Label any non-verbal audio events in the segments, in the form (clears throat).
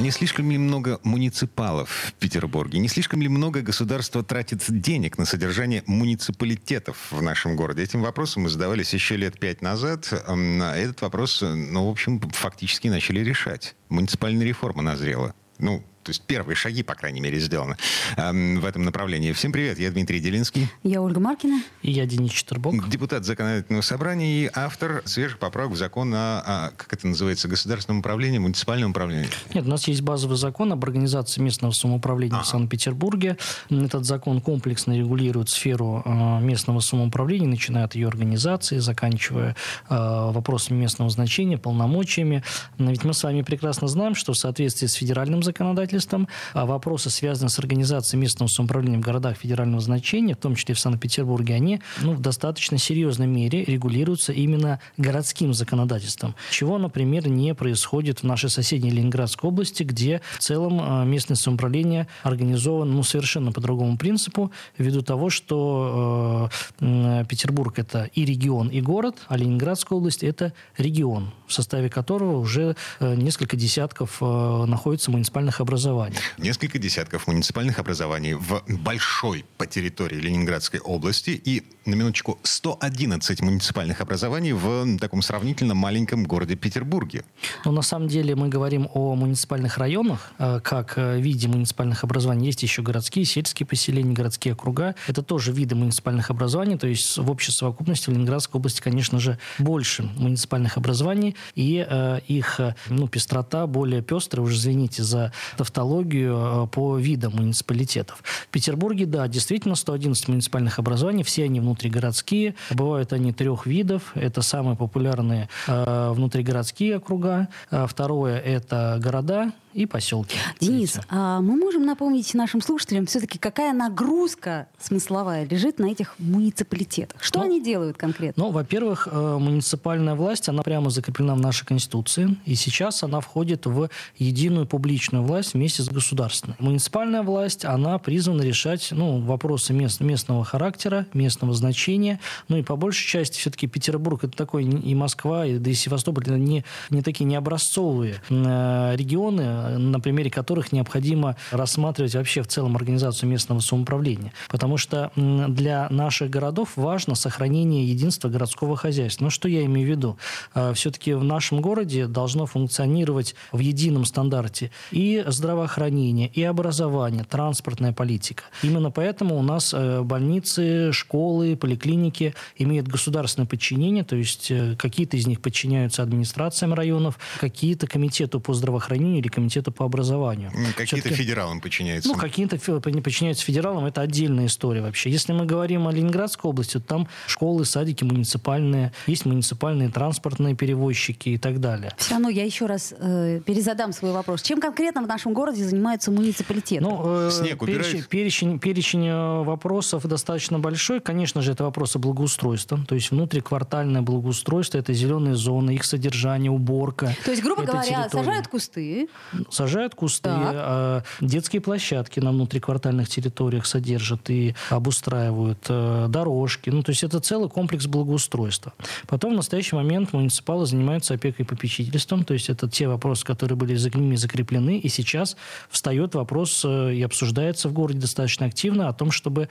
А не слишком ли много муниципалов в Петербурге? Не слишком ли много государство тратит денег на содержание муниципалитетов в нашем городе? Этим вопросом мы задавались еще лет пять назад. Этот вопрос, ну, в общем, фактически начали решать. Муниципальная реформа назрела. Ну, то есть первые шаги, по крайней мере, сделаны э, в этом направлении. Всем привет, я Дмитрий Делинский. Я Ольга Маркина. И я Денис Четербок. Депутат Законодательного собрания и автор свежих поправок в закон о, о, как это называется, государственном управлении, муниципальном управлении. Нет, у нас есть базовый закон об организации местного самоуправления ага. в Санкт-Петербурге. Этот закон комплексно регулирует сферу э, местного самоуправления, начиная от ее организации, заканчивая э, вопросами местного значения, полномочиями. Но ведь мы с вами прекрасно знаем, что в соответствии с федеральным законодательством законодательством. А вопросы, связанные с организацией местного самоуправления в городах федерального значения, в том числе в Санкт-Петербурге, они ну, в достаточно серьезной мере регулируются именно городским законодательством. Чего, например, не происходит в нашей соседней Ленинградской области, где в целом а, местное самоуправление организовано ну, совершенно по другому принципу, ввиду того, что э, Петербург это и регион, и город, а Ленинградская область это регион, в составе которого уже э, несколько десятков э, находится муниципальных образований образований. Несколько десятков муниципальных образований в большой по территории Ленинградской области и, на минуточку, 111 муниципальных образований в таком сравнительно маленьком городе Петербурге. Но на самом деле мы говорим о муниципальных районах, э, как э, виде муниципальных образований. Есть еще городские, сельские поселения, городские округа. Это тоже виды муниципальных образований, то есть в общей совокупности в Ленинградской области, конечно же, больше муниципальных образований, и э, их ну, пестрота более пестрая, уже извините за тавтологию э, по видам муниципалитетов. В Петербурге, да, действительно 111 муниципальных образований, все они внутригородские. Бывают они трех видов. Это самые популярные э, внутригородские округа. Э, второе – это города, и поселки. Денис, а мы можем напомнить нашим слушателям все-таки, какая нагрузка смысловая лежит на этих муниципалитетах? Что ну, они делают конкретно? Ну, во-первых, э, муниципальная власть, она прямо закреплена в нашей Конституции, и сейчас она входит в единую публичную власть вместе с государственной. Муниципальная власть, она призвана решать ну, вопросы мест, местного характера, местного значения, ну и по большей части все-таки Петербург это такой и Москва, и, да и Севастополь это не, не такие не образцовые э, регионы, на примере которых необходимо рассматривать вообще в целом организацию местного самоуправления. Потому что для наших городов важно сохранение единства городского хозяйства. Ну, что я имею в виду? А, Все-таки в нашем городе должно функционировать в едином стандарте и здравоохранение, и образование, транспортная политика. Именно поэтому у нас э, больницы, школы, поликлиники имеют государственное подчинение, то есть э, какие-то из них подчиняются администрациям районов, какие-то комитету по здравоохранению или комитету комитета по образованию. Какие-то федералам подчиняются. Ну, какие-то подчиняются федералам, это отдельная история вообще. Если мы говорим о Ленинградской области, то там школы, садики муниципальные, есть муниципальные транспортные перевозчики и так далее. Все равно я еще раз э, перезадам свой вопрос. Чем конкретно в нашем городе занимаются муниципалитеты? Ну, э, Снег перечень, перечень, перечень э, вопросов достаточно большой. Конечно же, это вопросы благоустройства. То есть внутриквартальное благоустройство, это зеленые зоны, их содержание, уборка. То есть, грубо говоря, территории. сажают кусты, сажают кусты, а детские площадки на внутриквартальных территориях содержат и обустраивают э, дорожки. Ну, то есть это целый комплекс благоустройства. Потом в настоящий момент муниципалы занимаются опекой и попечительством, то есть это те вопросы, которые были за ними закреплены, и сейчас встает вопрос э, и обсуждается в городе достаточно активно о том, чтобы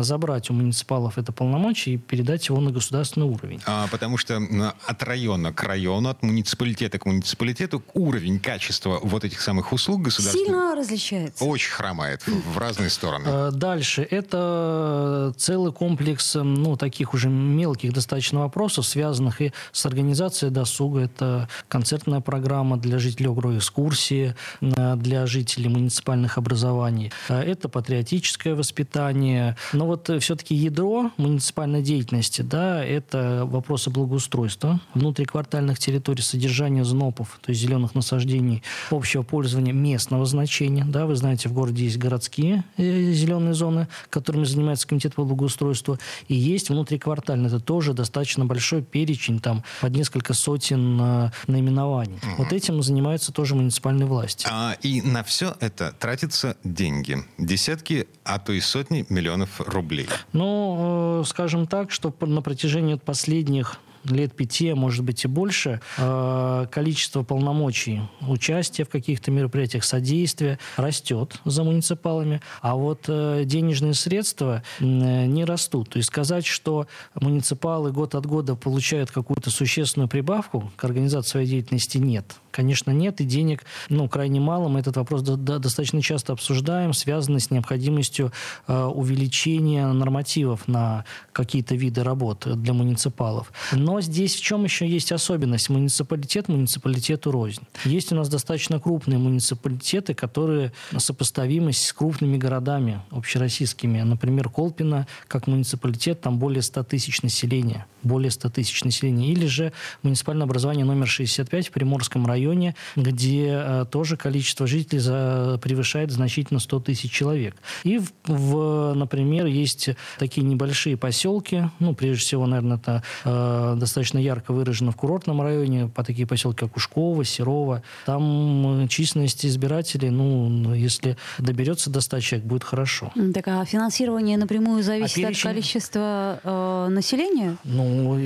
забрать у муниципалов это полномочия и передать его на государственный уровень. А, потому что от района к району, от муниципалитета к муниципалитету уровень качества вот этих самых услуг государственных... Сильно различается. Очень хромает в разные стороны. Э, дальше. Это целый комплекс ну, таких уже мелких достаточно вопросов, связанных и с организацией досуга. Это концертная программа для жителей округа, экскурсии э, для жителей муниципальных образований. Э, это патриотическое воспитание. Но вот все-таки ядро муниципальной деятельности, да, это вопросы благоустройства, внутриквартальных территорий, содержания ЗНОПов, то есть зеленых насаждений общего общего пользования местного значения. Да, вы знаете, в городе есть городские э, зеленые зоны, которыми занимается комитет по благоустройству, и есть внутриквартальные. Это тоже достаточно большой перечень, там под несколько сотен э, наименований. Угу. Вот этим занимаются тоже муниципальные власти. А, и на все это тратятся деньги. Десятки, а то и сотни миллионов рублей. Ну, э, скажем так, что на протяжении последних лет пяти, а может быть и больше, э, количество полномочий участия в каких-то мероприятиях, содействия растет за муниципалами, а вот э, денежные средства не растут. То есть сказать, что муниципалы год от года получают какую-то существенную прибавку к организации своей деятельности, нет. Конечно, нет, и денег ну, крайне мало. Мы этот вопрос до, до, достаточно часто обсуждаем, связанный с необходимостью э, увеличения нормативов на какие-то виды работ для муниципалов. Но здесь в чем еще есть особенность? Муниципалитет муниципалитету рознь. Есть у нас достаточно крупные муниципалитеты, которые сопоставимы с крупными городами общероссийскими. Например, Колпино, как муниципалитет, там более 100 тысяч населения. Более 100 тысяч населения. Или же муниципальное образование номер 65 в Приморском районе районе, где э, тоже количество жителей за, превышает значительно 100 тысяч человек. И, в, в, например, есть такие небольшие поселки, ну, прежде всего, наверное, это э, достаточно ярко выражено в курортном районе, по такие поселки, как Ушково, Серово. Там численность избирателей, ну, если доберется до 100 человек, будет хорошо. Так, а финансирование напрямую зависит а перечень... от количества э, населения? Ну,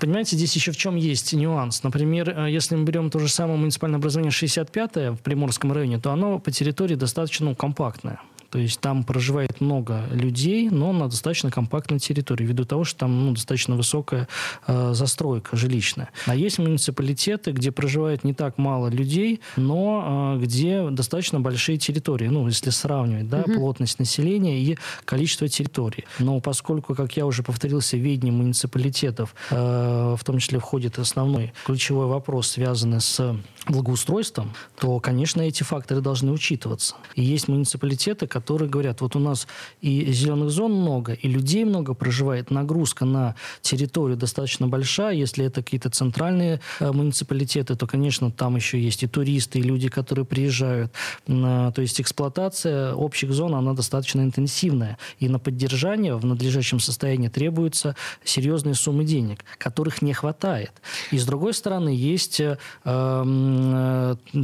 понимаете, здесь еще в чем есть нюанс. Например, э, если мы берем то же самое муниципальное образование 65-е в Приморском районе, то оно по территории достаточно ну, компактное. То есть там проживает много людей, но на достаточно компактной территории, ввиду того, что там ну, достаточно высокая э, застройка жилищная. А есть муниципалитеты, где проживает не так мало людей, но э, где достаточно большие территории. Ну, если сравнивать, да, угу. плотность населения и количество территорий. Но поскольку, как я уже повторился, в ведении муниципалитетов, э, в том числе входит основной ключевой вопрос, связанный с благоустройством, то, конечно, эти факторы должны учитываться. И есть муниципалитеты, которые говорят, вот у нас и зеленых зон много, и людей много проживает, нагрузка на территорию достаточно большая. Если это какие-то центральные э, муниципалитеты, то, конечно, там еще есть и туристы, и люди, которые приезжают. Э, то есть эксплуатация общих зон, она достаточно интенсивная. И на поддержание в надлежащем состоянии требуются серьезные суммы денег, которых не хватает. И с другой стороны, есть э,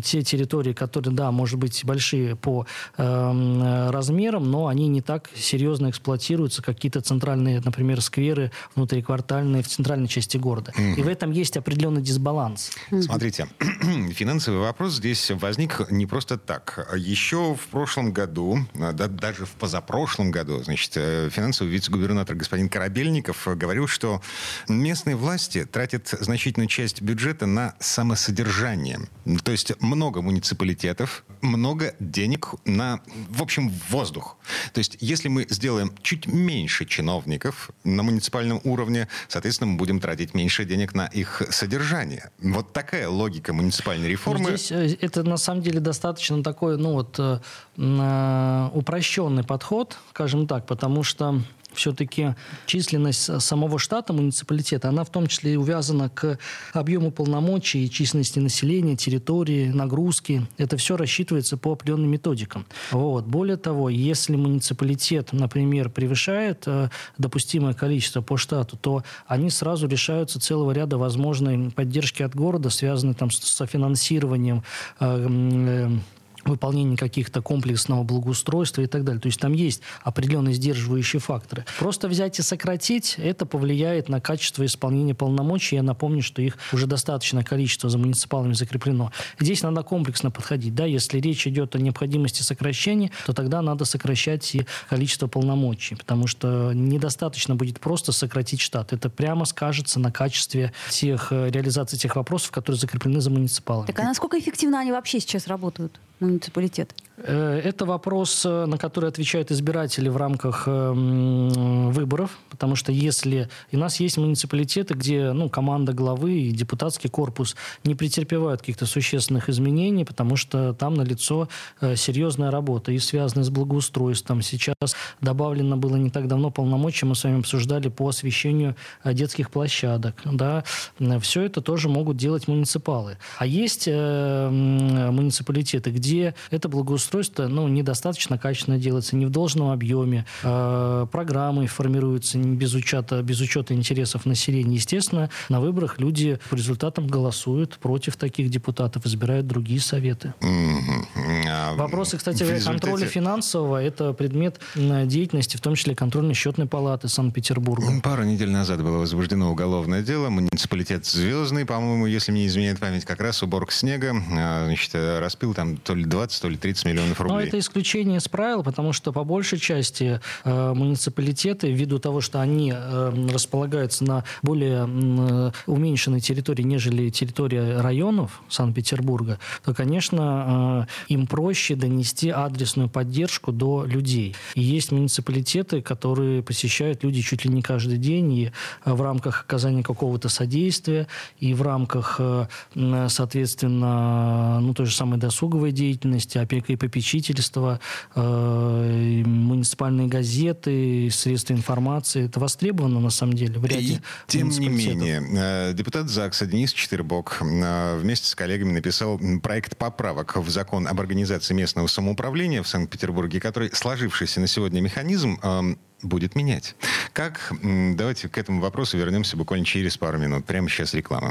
те территории, которые, да, может быть, большие по э, размером, но они не так серьезно эксплуатируются, как какие-то центральные, например, скверы внутриквартальные в центральной части города. Mm-hmm. И в этом есть определенный дисбаланс. Смотрите, (clears throat) финансовый вопрос здесь возник не просто так. Еще в прошлом году, да, даже в позапрошлом году, значит, э, финансовый вице-губернатор господин Корабельников говорил, что местные власти тратят значительную часть бюджета на самосодержание. То есть много муниципалитетов, много денег на, в общем, воздух. То есть если мы сделаем чуть меньше чиновников на муниципальном уровне, соответственно, мы будем тратить меньше денег на их содержание. Вот такая логика муниципальной реформы. Ну, здесь э, это на самом деле достаточно такой, ну вот, э, э, упрощенный подход, скажем так, потому что все-таки численность самого штата муниципалитета, она в том числе и увязана к объему полномочий, численности населения, территории, нагрузки. Это все рассчитывается по определенным методикам. Вот. Более того, если муниципалитет, например, превышает э, допустимое количество по штату, то они сразу решаются целого ряда возможной поддержки от города, связанной там с софинансированием э, э, выполнение каких-то комплексного благоустройства и так далее. То есть там есть определенные сдерживающие факторы. Просто взять и сократить, это повлияет на качество исполнения полномочий. Я напомню, что их уже достаточное количество за муниципалами закреплено. Здесь надо комплексно подходить. Да? Если речь идет о необходимости сокращения, то тогда надо сокращать и количество полномочий, потому что недостаточно будет просто сократить штат. Это прямо скажется на качестве тех, э, реализации тех вопросов, которые закреплены за муниципалами. Так а насколько эффективно они вообще сейчас работают? Муниципалитет? Э, это вопрос, э, на который отвечают избиратели в рамках э, выборов, потому что если... И у нас есть муниципалитеты, где ну, команда главы и депутатский корпус не претерпевают каких-то существенных изменений, потому что там налицо серьезная работа и связанная с благоустройством. Сейчас добавлено было не так давно полномочия, мы с вами обсуждали по освещению детских площадок. Да? Все это тоже могут делать муниципалы. А есть муниципалитеты, где это благоустройство устройство ну, недостаточно качественно делается, не в должном объеме. Э, программы формируются без учета, без учета интересов населения. Естественно, на выборах люди по результатам голосуют против таких депутатов, избирают другие советы. А Вопросы, кстати, результате... контроля финансового – это предмет деятельности, в том числе контрольно-счетной палаты Санкт-Петербурга. Пару недель назад было возбуждено уголовное дело. Муниципалитет «Звездный», по-моему, если мне изменяет память, как раз уборка снега. А, значит, распил там то ли 20, то ли 30 миллионов рублей. Но это исключение из правил, потому что по большей части э, муниципалитеты, ввиду того, что они э, располагаются на более э, уменьшенной территории, нежели территория районов Санкт-Петербурга, то, конечно, э, им проще донести адресную поддержку до людей. И есть муниципалитеты, которые посещают люди чуть ли не каждый день, и э, в рамках оказания какого-то содействия, и в рамках, э, соответственно, ну, той же самой досуговой деятельности, опека и попечительство, э, муниципальные газеты, средства информации. Это востребовано, на самом деле, в ряде И, Тем не менее, э, депутат ЗАГСа Денис Четырбок э, вместе с коллегами написал проект поправок в закон об организации местного самоуправления в Санкт-Петербурге, который сложившийся на сегодня механизм будет менять. Как? Давайте к этому вопросу вернемся буквально через пару минут. Прямо сейчас реклама.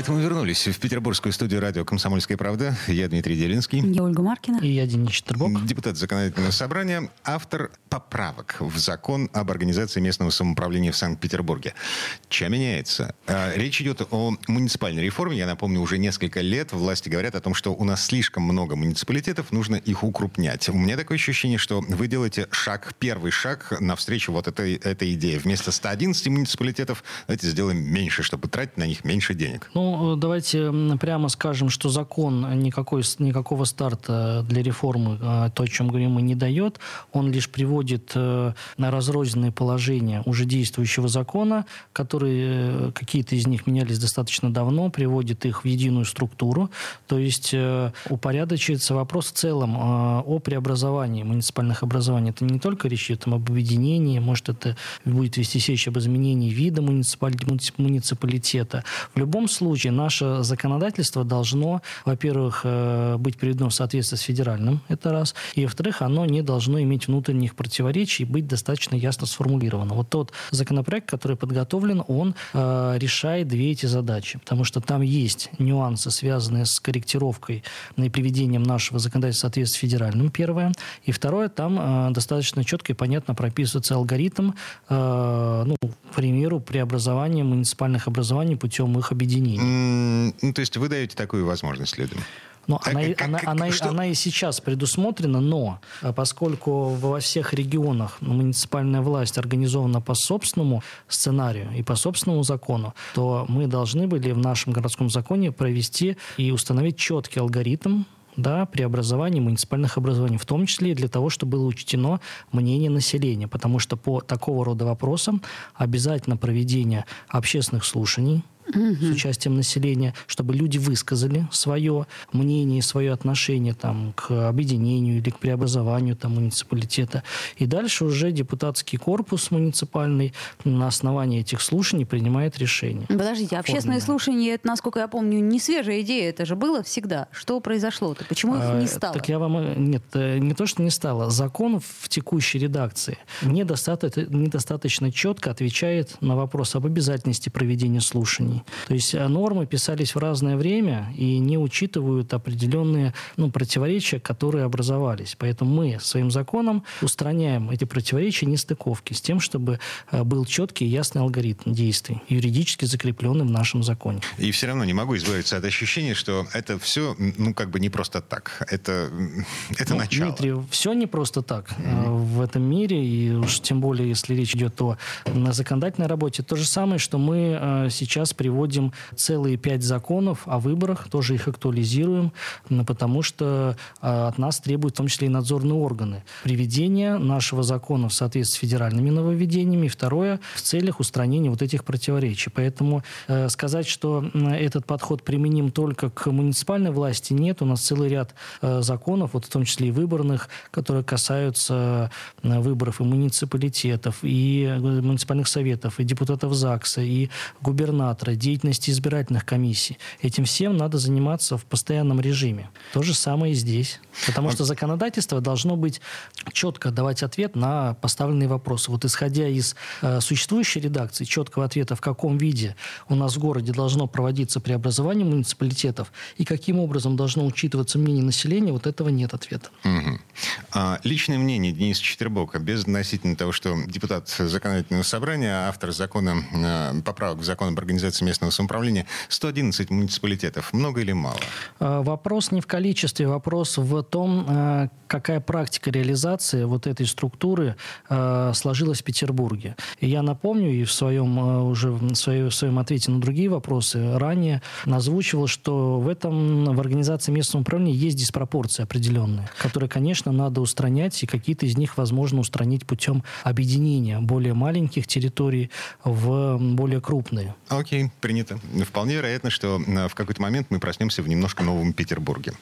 это мы вернулись в петербургскую студию радио «Комсомольская правда». Я Дмитрий Делинский. Я Ольга Маркина. И я Денис Четербок. Депутат Законодательного собрания, автор поправок в закон об организации местного самоуправления в Санкт-Петербурге. Чем меняется? А, речь идет о муниципальной реформе. Я напомню, уже несколько лет власти говорят о том, что у нас слишком много муниципалитетов, нужно их укрупнять. У меня такое ощущение, что вы делаете шаг, первый шаг навстречу вот этой, этой идее. Вместо 111 муниципалитетов давайте сделаем меньше, чтобы тратить на них меньше денег. Ну, ну, давайте прямо скажем, что закон никакой, никакого старта для реформы, а, то, о чем говорим мы, не дает. Он лишь приводит э, на разрозненные положения уже действующего закона, которые, э, какие-то из них менялись достаточно давно, приводит их в единую структуру. То есть э, упорядочивается вопрос в целом о преобразовании муниципальных образований. Это не только речь идет об объединении, может, это будет вести речь об изменении вида муниципалитета. В любом случае, случае наше законодательство должно, во-первых, э, быть приведено в соответствие с федеральным, это раз, и, во-вторых, оно не должно иметь внутренних противоречий и быть достаточно ясно сформулировано. Вот тот законопроект, который подготовлен, он э, решает две эти задачи, потому что там есть нюансы, связанные с корректировкой и приведением нашего законодательства в соответствии с федеральным, первое, и второе, там э, достаточно четко и понятно прописывается алгоритм, э, ну, к примеру, преобразования муниципальных образований путем их объединения. Ну, то есть вы даете такую возможность людям? Но а она, как, она, как, она, что? она и сейчас предусмотрена, но а, поскольку во всех регионах муниципальная власть организована по собственному сценарию и по собственному закону, то мы должны были в нашем городском законе провести и установить четкий алгоритм да, преобразования муниципальных образований, в том числе и для того, чтобы было учтено мнение населения, потому что по такого рода вопросам обязательно проведение общественных слушаний, угу. с участием населения, чтобы люди высказали свое мнение, свое отношение там, к объединению или к преобразованию там, муниципалитета. И дальше уже депутатский корпус муниципальный на основании этих слушаний принимает решение. Подождите, общественные слушания, это, насколько я помню, не свежая идея, это же было всегда. Что произошло-то? Почему их не а, стало? Так я вам... Э, нет, э, не то, что не стало. Закон в текущей редакции недостаточно, недостаточно четко отвечает на вопрос об обязательности проведения слушаний То есть э, нормы писались в разное время и не учитывают определенные ну, противоречия, которые образовались. Поэтому мы своим законом устраняем эти противоречия, нестыковки с тем, чтобы э, был четкий и ясный алгоритм действий, юридически закрепленный в нашем законе. И все равно не могу избавиться от ощущения, что это все, ну, как бы не просто так. Это, это ну, начало. Дмитрий, все не просто так mm-hmm. в этом мире, и уж тем более, если речь идет о законодательной работе. То же самое, что мы сейчас приводим целые пять законов о выборах, тоже их актуализируем, потому что от нас требуют в том числе и надзорные органы. Приведение нашего закона в соответствии с федеральными нововведениями. И второе, в целях устранения вот этих противоречий. Поэтому э, сказать, что этот подход применим только к муниципальной власти, нет. У нас целый ряд э, законов, вот в том числе и выборных, которые касаются выборов и муниципалитетов, и э, муниципальных советов, и депутатов ЗАГСа, и губернатора, деятельности избирательных комиссий. Этим всем надо заниматься в постоянном режиме. То же самое и здесь. Потому что законодательство должно быть четко давать ответ на поставленные вопросы. Вот исходя из э, существующей редакции, четкого ответа, в каком виде у нас в городе должно проводиться преобразование муниципалитетов и каким образом должно учитываться мнение населения, вот этого нет ответа. Угу. А, личное мнение Дениса Четербока, без относительно того, что депутат законодательного собрания, автор закона, э, поправок в закон об организации местного самоуправления, 111 муниципалитетов. Много или мало? А, вопрос не в количестве, вопрос в том, э, какая практика реализации вот этой структуры э, сложилась в Петербурге. И я напомню, и в своем уже в своем, в своем ответе на другие вопросы ранее озвучивал, что в этом, в организации местного управления есть диспропорции определенные, которые, конечно, надо устранять, и какие-то из них возможно устранить путем объединения более маленьких территорий в более крупные. Окей, принято. Вполне вероятно, что э, в какой-то момент мы проснемся в немножко новом Петербурге.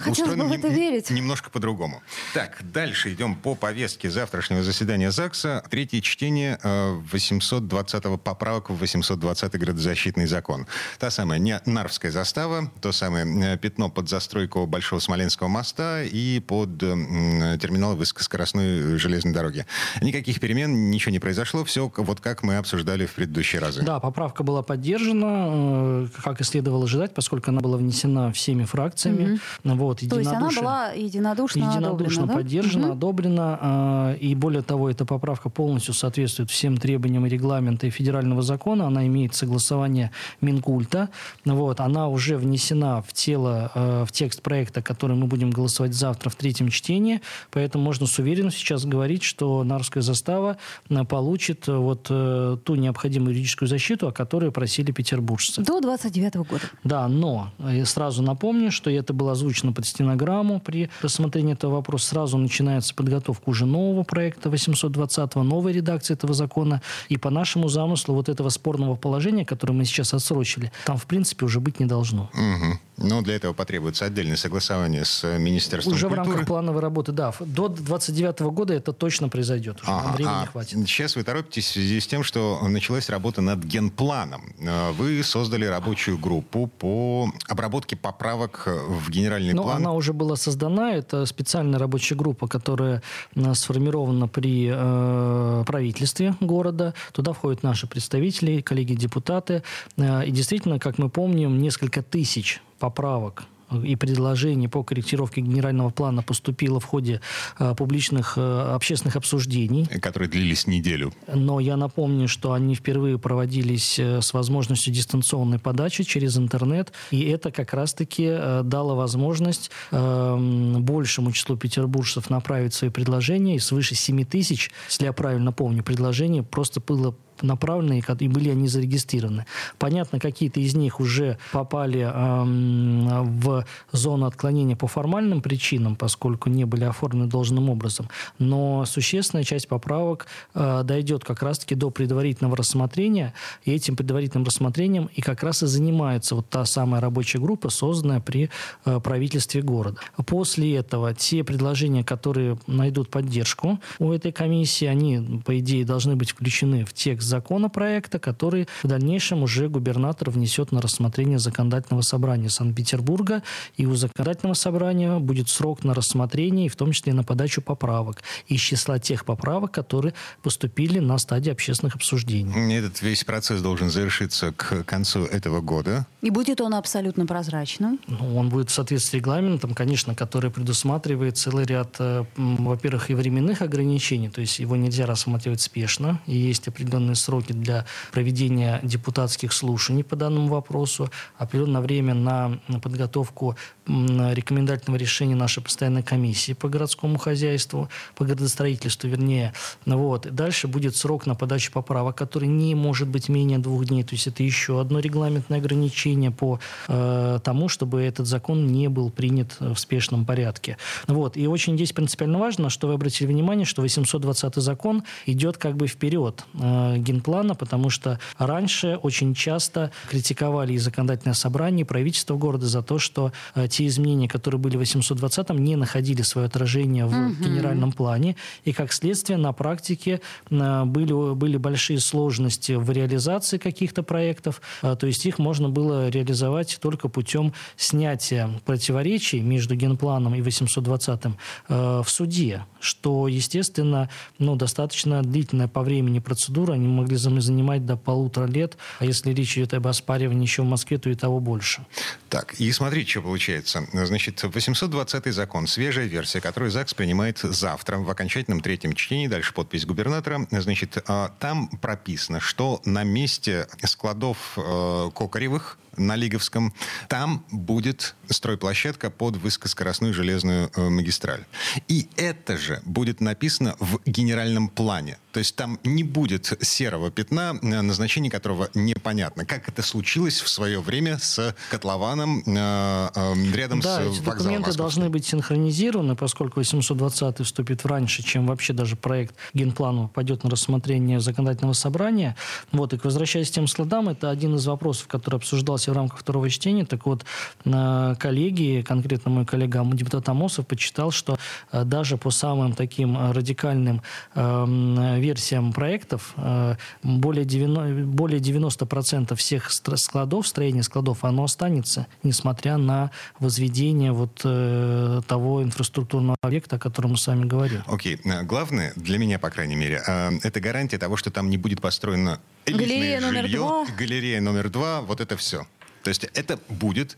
Хотелось бы в это верить. Немножко по-другому. Так, дальше идем по повестке завтрашнего заседания ЗАГСа. Третье чтение 820-го э, поправок в 820-й градозащитный закон. Та самая не Нарвская застава, то самое э, пятно под застройку Большого Смоленского моста и под терминал высокоскоростной железной дороги. Никаких перемен, ничего не произошло, все вот как мы обсуждали в предыдущие разы. Да, поправка была поддержана, э, как и следовало ожидать, поскольку она была внесена всеми фракциями. Угу. Вот, То есть она была единодушно, единодушно одобрена, поддержана, да? одобрена. И более того, эта поправка полностью соответствует всем требованиям регламента и федерального закона. Она имеет согласование Минкульта. Вот, она уже внесена в тело, э, в текст проекта, который мы будем голосовать завтра в третьем чтении. Поэтому можно с уверенностью сейчас говорить, что Нарская застава э, получит вот ту необходимую юридическую защиту, о которой просили петербуржцы. До 29 года. Да, но я сразу напомню, что это было озвучено под стенограмму при рассмотрении этого вопроса. Сразу начинается подготовка уже нового проекта 820-го, новой редакции этого закона. И по нашему замыслу вот этого спорного положения, которое мы сейчас отсрочили, там в принципе уже быть не должно. Угу. Но для этого потребуется отдельное согласование с Министерством уже культуры. Уже в рамках плановой работы, да. До 29 года это точно произойдет. Уже а, времени а хватит. Сейчас вы торопитесь в связи с тем, что началась работа над генпланом. Э, вы создали рабочую группу по обработке поправок в генеральный ну, план. Она уже была создана. Это специальная рабочая группа, которая э, сформирована при э, правительстве города. Туда входят наши представители, коллеги-депутаты. Э, и действительно, как мы помним, несколько тысяч поправок и предложений по корректировке генерального плана поступило в ходе э, публичных э, общественных обсуждений. Которые длились неделю. Но я напомню, что они впервые проводились э, с возможностью дистанционной подачи через интернет. И это как раз-таки э, дало возможность э, большему числу петербуржцев направить свои предложения. И свыше 7 тысяч, если я правильно помню, предложений просто было направленные, и были они зарегистрированы. Понятно, какие-то из них уже попали в зону отклонения по формальным причинам, поскольку не были оформлены должным образом. Но существенная часть поправок э, дойдет как раз-таки до предварительного рассмотрения, и этим предварительным рассмотрением и как раз и занимается вот та самая рабочая группа, созданная при э, правительстве города. После этого те предложения, которые найдут поддержку у этой комиссии, они, по идее, должны быть включены в текст законопроекта, который в дальнейшем уже губернатор внесет на рассмотрение законодательного собрания Санкт-Петербурга. И у законодательного собрания будет срок на рассмотрение, и в том числе на подачу поправок из числа тех поправок, которые поступили на стадии общественных обсуждений. Этот весь процесс должен завершиться к концу этого года. И будет он абсолютно прозрачным? Ну, он будет в соответствии с регламентом, конечно, который предусматривает целый ряд, э, во-первых, и временных ограничений, то есть его нельзя рассматривать спешно, и есть определенные сроки для проведения депутатских слушаний по данному вопросу, определенное время на подготовку рекомендательного решения нашей постоянной комиссии по городскому хозяйству, по градостроительству, вернее. Вот. И дальше будет срок на подачу поправок, который не может быть менее двух дней. То есть это еще одно регламентное ограничение по э, тому, чтобы этот закон не был принят в спешном порядке. Вот. И очень здесь принципиально важно, что вы обратили внимание, что 820 закон идет как бы вперед э, генплана, потому что раньше очень часто критиковали и законодательное собрание, и правительство города за то, что э, те изменения, которые были в 820-м, не находили свое отражение в угу. генеральном плане. И, как следствие, на практике э, были, были большие сложности в реализации каких-то проектов. Э, то есть их можно было реализовать только путем снятия противоречий между генпланом и 820-м э, в суде, что, естественно, ну, достаточно длительная по времени процедура. Они могли занимать до полутора лет. А если речь идет об оспаривании еще в Москве, то и того больше. Так, и смотрите, что получается получается? Значит, 820 закон, свежая версия, которую ЗАГС принимает завтра в окончательном третьем чтении, дальше подпись губернатора. Значит, а, там прописано, что на месте складов э, Кокаревых на Лиговском. Там будет стройплощадка под высокоскоростную железную э, магистраль. И это же будет написано в генеральном плане. То есть там не будет серого пятна, э, назначение которого непонятно. Как это случилось в свое время с котлованом э, э, рядом да, с эти вокзалом документы Московским. должны быть синхронизированы, поскольку 820 вступит раньше, чем вообще даже проект генплану пойдет на рассмотрение законодательного собрания. Вот, и возвращаясь к тем складам, это один из вопросов, который обсуждался в рамках второго чтения. Так вот, коллеги, конкретно мой коллега депутат Амосов, почитал, что э, даже по самым таким радикальным эм, версиям проектов э, более 90%, более 90% всех складов, строения складов, оно останется, несмотря на возведение вот э, того инфраструктурного объекта, о котором мы с вами говорили. Окей. Okay. Главное, для меня, по крайней мере, это гарантия того, что там не будет построено галерея жилье, номер два. галерея номер два, вот это все. То есть это будет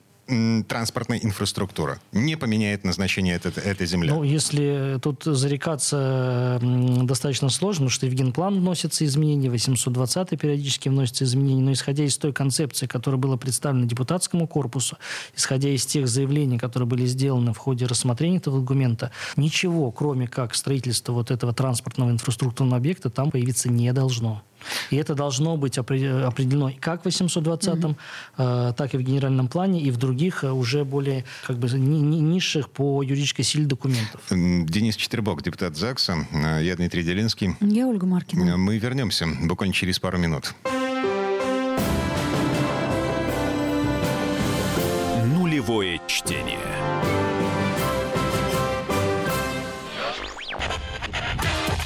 транспортная инфраструктура не поменяет назначение этой, этой земли? Ну, если тут зарекаться достаточно сложно, потому что в генплан вносятся изменения, 820 периодически вносятся изменения, но исходя из той концепции, которая была представлена депутатскому корпусу, исходя из тех заявлений, которые были сделаны в ходе рассмотрения этого документа, ничего, кроме как строительства вот этого транспортного инфраструктурного объекта, там появиться не должно. И это должно быть определено как в 820-м, угу. э, так и в генеральном плане, и в других э, уже более как бы ни, ни, низших по юридической силе документов. Денис Четербок, депутат ЗАГСа. Э, я Дмитрий Делинский. Я Ольга Маркина. Мы вернемся буквально через пару минут. Нулевое чтение.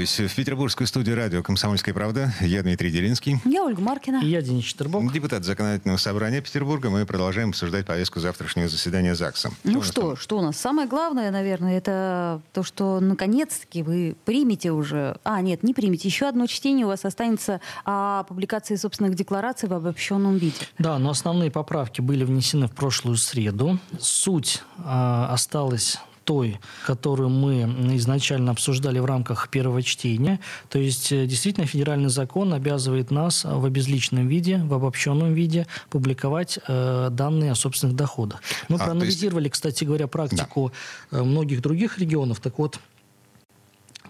Вернулись в петербургскую студию радио «Комсомольская правда». Я Дмитрий Делинский. Я Ольга Маркина. И я Денис Четербок. Депутат Законодательного собрания Петербурга. Мы продолжаем обсуждать повестку завтрашнего заседания ЗАГСа. Ну что, что у нас? Самое главное, наверное, это то, что наконец-таки вы примете уже... А, нет, не примете. Еще одно чтение у вас останется о публикации собственных деклараций в обобщенном виде. Да, но основные поправки были внесены в прошлую среду. Суть э, осталась той, которую мы изначально обсуждали в рамках первого чтения. То есть, э, действительно, федеральный закон обязывает нас в обезличенном виде, в обобщенном виде публиковать э, данные о собственных доходах. Мы а, проанализировали, есть... кстати говоря, практику да. Э, многих других регионов. Так вот,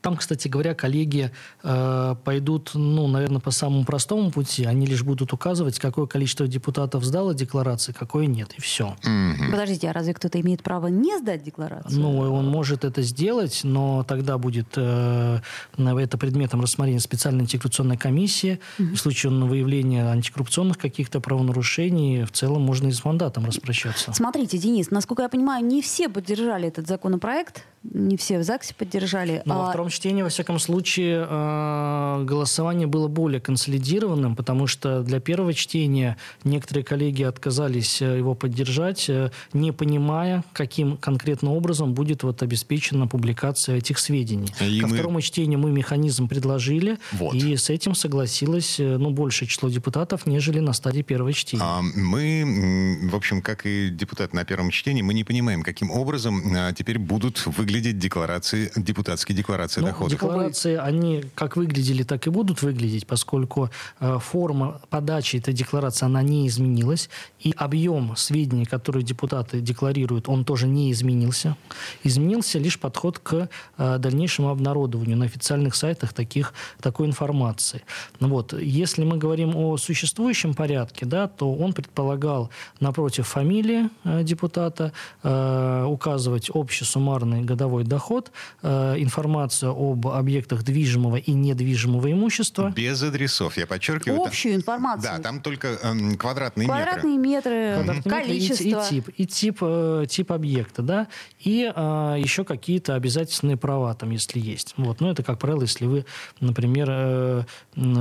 Там, кстати говоря, коллеги э, пойдут, ну, наверное, по самому простому пути. Они лишь будут указывать, какое количество депутатов сдало декларации, какое нет, и все. Мгм. Подождите, а разве кто-то имеет право не сдать декларацию? Ну, он может это сделать, но тогда будет э, это предметом рассмотрения специальной антикоррупционной комиссии. В случае выявления антикоррупционных каких-то правонарушений, в целом можно и с мандатом распрощаться. Смотрите, Денис, насколько я понимаю, не все поддержали этот законопроект, не все в ЗАГСе поддержали. Но во а- втором чтении, во всяком случае, э, голосование было более консолидированным, потому что для первого чтения некоторые коллеги отказались э, его поддержать, э, не понимая, каким конкретно образом будет вот обеспечена публикация этих сведений. И Ко мы- второму чтению мы механизм предложили, Вот. и с этим согласилось ну, большее число депутатов, нежели на стадии первого чтения. А Мы, в общем, как и депутаты на первом чтении, мы не понимаем, каким образом а, теперь будут выглядеть декларации, депутатские декларации Ну, доходов. Декларации, они как выглядели, так и будут выглядеть, поскольку э, форма подачи этой декларации, она не изменилась, и объем сведений, которые депутаты декларируют, он тоже не изменился. Изменился лишь подход к э, дальнейшему обнародованию на официальных сайтах таких, такой информации. Ну Вот. Если мы говорим о существующем порядке, да, то он предполагал напротив фамилии э, депутата э, указывать общий суммарный годовой доход, э, информацию об объектах движимого и недвижимого имущества. Без адресов, я подчеркиваю. там- Общую информацию. Да, там только эм, квадратные, метры. Квадратные метры, метр и- количество. И, тип, и тип, э, тип объекта, да, и э, еще какие-то обязательственные права там, если есть. Вот. Но это, как правило, если вы, например, э,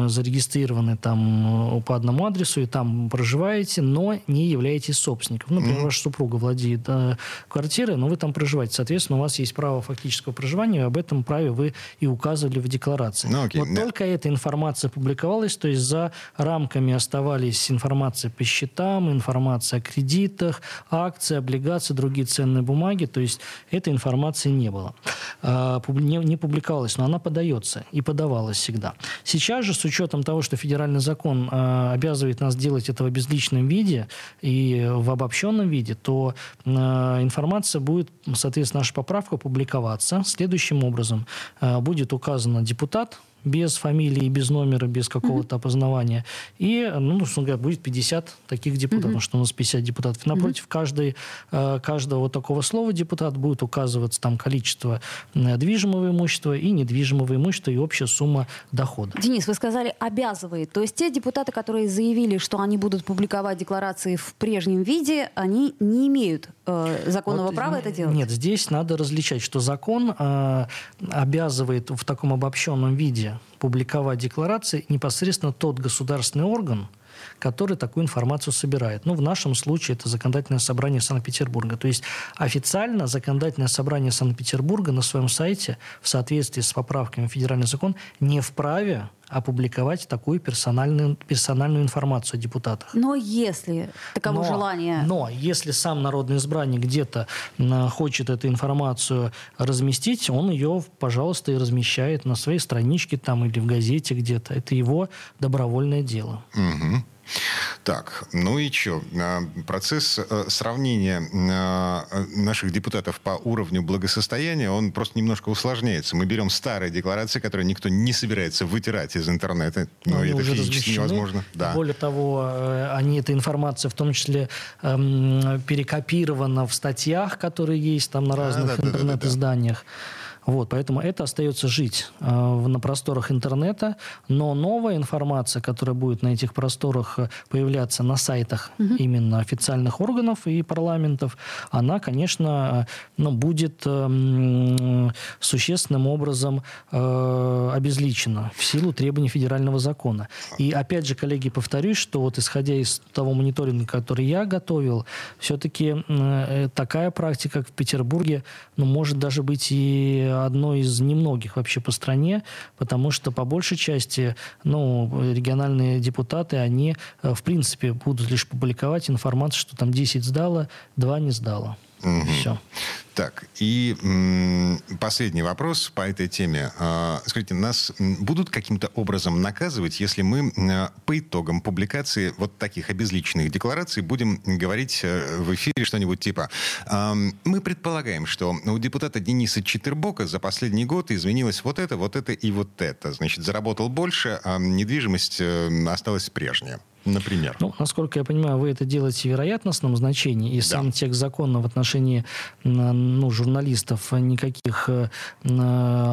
зарегистрированы там по одному адресу и там проживаете, но не являетесь собственником. Ну, Например, ваша супруга владеет э, квартирой, но вы там проживаете. Соответственно, у вас есть право фактического проживания, об этом праве вы и указывали в декларации. Ну, окей, вот да. только эта информация публиковалась, то есть за рамками оставались информация по счетам, информация о кредитах, акции, облигации, другие ценные бумаги, то есть этой информации не было. А, Не, не публиковалась, но она подается и подавалась всегда. Сейчас же, с учетом того, что федеральный закон а, обязывает нас делать это в безличном виде и в обобщенном виде, то а, информация будет, соответственно, наша поправка публиковаться следующим образом. А, Будет указано депутат, без фамилии, без номера, без какого-то опознавания. И, ну, собственно говоря, будет 50 таких депутатов, потому что у нас 50 депутатов. И напротив каждой, э, каждого вот такого слова депутат будет указываться там количество э, движимого имущества и недвижимого имущества и общая сумма дохода. Денис, вы сказали обязывает. То есть те депутаты, которые заявили, что они будут публиковать декларации в прежнем виде, они не имеют э, законного Вот, права это делать? Нет, здесь надо различать, что закон э, обязывает в таком обобщенном виде публиковать декларации непосредственно тот государственный орган, который такую информацию собирает. Ну, в нашем случае это законодательное собрание Санкт-Петербурга. То есть официально законодательное собрание Санкт-Петербурга на своем сайте в соответствии с поправками в федеральный закон не вправе опубликовать такую персональную, персональную информацию о депутатах. Но если таково Но- желание... Но если сам народный избранник где-то хочет эту информацию разместить, он ее, пожалуйста, и размещает на своей страничке там или в газете где-то. Это его добровольное дело. Мгм. Так, ну и что? Процесс э, сравнения э, наших депутатов по уровню благосостояния, он просто немножко усложняется. Мы берем старые декларации, которые никто не собирается вытирать из интернета. Ну, Они это физически размещены. невозможно. Да. Более того, э, они, эта информация в том числе эм, перекопирована в статьях, которые есть там на разных да-да-да-да-да. интернет-изданиях. Вот, поэтому это остается жить э, на просторах интернета, но новая информация, которая будет на этих просторах э, появляться на сайтах именно официальных органов и парламентов, она, конечно, э, ну, будет э, существенным образом э, обезличена в силу требований федерального закона. И опять же, коллеги, повторюсь, что вот исходя из того мониторинга, который я готовил, все-таки такая практика, как в Петербурге, ну, может даже быть и одной из немногих вообще по стране, потому что по большей части ну, региональные депутаты, они э, в принципе будут лишь публиковать информацию, что там 10 сдало, 2 не сдало. Все. Так, и последний вопрос по этой теме. А, скажите, нас будут каким-то образом наказывать, если мы а, по итогам публикации вот таких обезличенных деклараций будем говорить э, в эфире что-нибудь типа а, «Мы предполагаем, что у депутата Дениса Читербока за последний год изменилось вот это, вот это и вот это. Значит, заработал больше, а недвижимость э, осталась прежняя». Например. Ну, насколько я понимаю, вы это делаете в вероятностном значении, и да. сам текст закона в отношении ну, журналистов никаких э,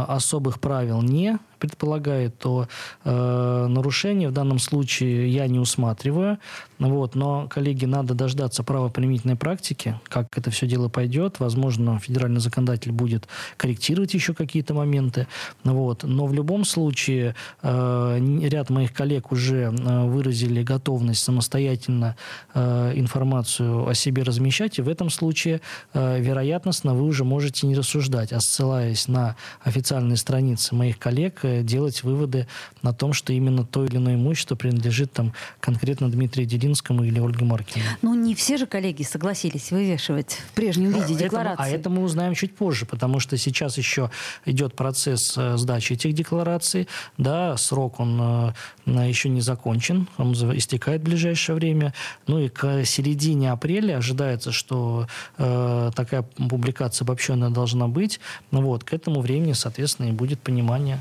особых правил не предполагает, то э, нарушение в данном случае я не усматриваю. Вот, но, коллеги, надо дождаться правоприменительной практики, как это все дело пойдет. Возможно, федеральный законодатель будет корректировать еще какие-то моменты. Вот. Но в любом случае э, ряд моих коллег уже э, выразили готовность самостоятельно э, информацию о себе размещать. И в этом случае, э, вероятностно, вы уже можете не рассуждать, а ссылаясь на официальные страницы моих коллег, делать выводы на том, что именно то или иное имущество принадлежит там конкретно Дмитрию Делинскому или Ольге Маркиной. Ну, не все же коллеги согласились вывешивать в прежнем виде а декларации. а это мы узнаем чуть позже, потому что сейчас еще идет процесс э, сдачи этих деклараций. Да, срок он э, еще не закончен, он истекает в ближайшее время. Ну и к середине апреля ожидается, что э, такая публикация обобщенная должна быть. Ну вот, к этому времени, соответственно, и будет понимание Э,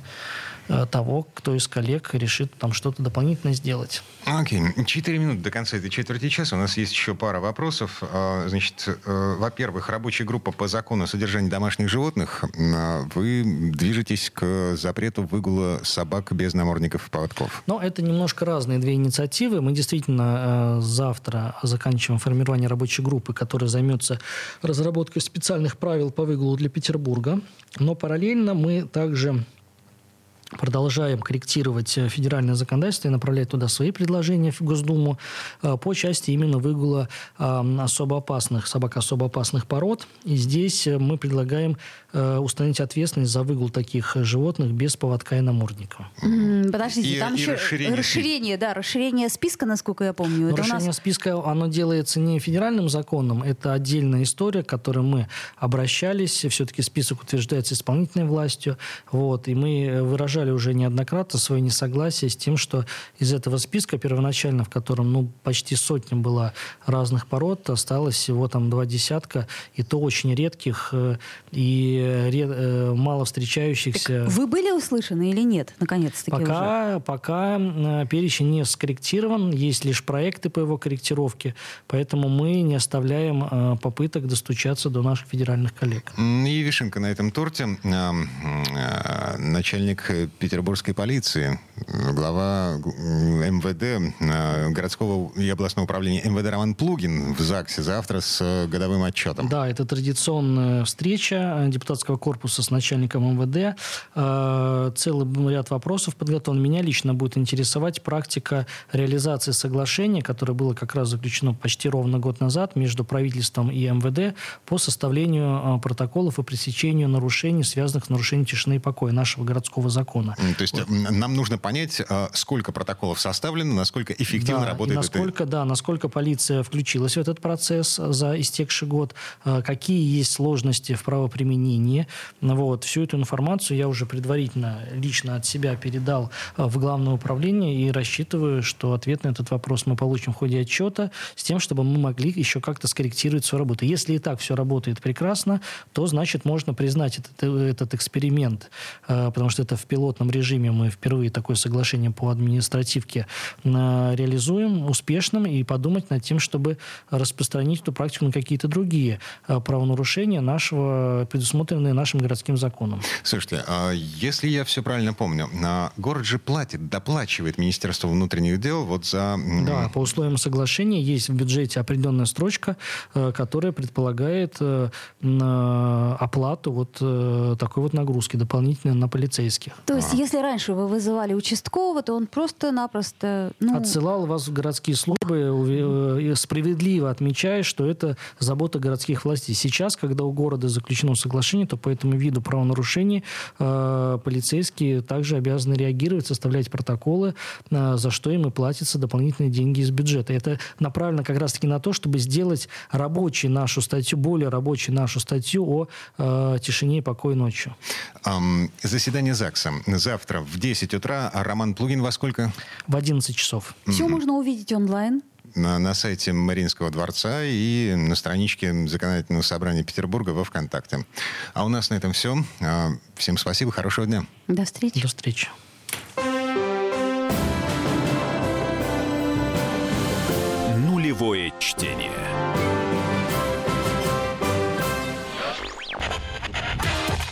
того, кто из коллег решит там что-то дополнительно сделать. Окей. Okay. Четыре минуты до конца этой четверти часа. У нас есть еще пара вопросов. А, значит, э, во-первых, рабочая группа по закону содержания домашних животных. Вы движетесь к запрету выгула собак без намордников и поводков. Но это немножко разные две инициативы. Мы действительно э, завтра заканчиваем формирование рабочей группы, которая займется разработкой специальных правил по выгулу для Петербурга. Но параллельно мы также продолжаем корректировать э, федеральное законодательство и направлять туда свои предложения в Госдуму э, по части именно выгула особо опасных, собак особо опасных пород. И здесь э, мы предлагаем установить ответственность за выгул таких животных без поводка и намордника. подождите, и, там и еще расширение, расширение, да, расширение списка, насколько я помню. это расширение нас... списка, оно делается не федеральным законом, это отдельная история, к которой мы обращались. Все-таки список утверждается исполнительной властью. Вот, и мы выражали выражали уже неоднократно свое несогласие с тем, что из этого списка первоначально, в котором ну, почти сотня была разных пород, осталось всего там два десятка, и то очень редких э, и ред, э, мало встречающихся. Так вы были услышаны или нет, наконец-таки пока, уже? Пока э, перечень не скорректирован, есть лишь проекты по его корректировке, поэтому мы не оставляем попыток достучаться до наших федеральных коллег. И вишенка на этом торте. Начальник петербургской полиции, глава МВД, э, городского и областного управления МВД Роман Плугин в ЗАГСе завтра с э, годовым отчетом. Да, это традиционная встреча депутатского корпуса с начальником МВД. Э, целый ряд вопросов подготовлен. Меня лично будет интересовать практика реализации соглашения, которое было как раз заключено почти ровно год назад между правительством и МВД по составлению протоколов и пресечению нарушений, связанных с нарушением тишины и покоя нашего городского закона безусловно. То есть вот. нам нужно понять, а, сколько протоколов составлено, насколько эффективно да, работает насколько, это. Да, насколько полиция включилась в этот процесс за истекший год, а, какие есть сложности в правоприменении. Вот, всю эту информацию я уже предварительно лично от себя передал в Главное управление и рассчитываю, что ответ на этот вопрос мы получим в ходе отчета с тем, чтобы мы могли еще как-то скорректировать свою работу. Если и так все работает прекрасно, то значит можно признать этот, этот эксперимент, потому что это в пилот пилотном режиме мы впервые такое соглашение по административке э, реализуем успешным и подумать над тем, чтобы распространить эту практику на какие-то другие э, правонарушения нашего, предусмотренные нашим городским законом. Слушайте, а если я все правильно помню, а город же платит, доплачивает Министерство внутренних дел вот за... Да, по условиям соглашения есть в бюджете определенная строчка, э, которая предполагает оплату вот такой вот нагрузки дополнительной на полицейских. То То есть, если раньше вы вызывали участкового, то он просто-напросто... Ну... Отсылал вас в городские службы, э, справедливо отмечая, что это забота городских властей. Сейчас, когда у города заключено соглашение, то по этому виду правонарушений э, полицейские также обязаны реагировать, составлять протоколы, э, за что им и платятся дополнительные деньги из бюджета. Это направлено как раз-таки на то, чтобы сделать рабочей нашу статью, более рабочей нашу статью о э, тишине и покое ночью. Um, заседание ЗАГСа завтра в 10 утра. А Роман Плугин во сколько? В 11 часов. Все mm-hmm. можно увидеть онлайн на, на сайте Мариинского дворца и на страничке Законодательного собрания Петербурга во ВКонтакте. А у нас на этом все. А, всем спасибо, хорошего дня. До встречи. До встречи. Нулевое чтение.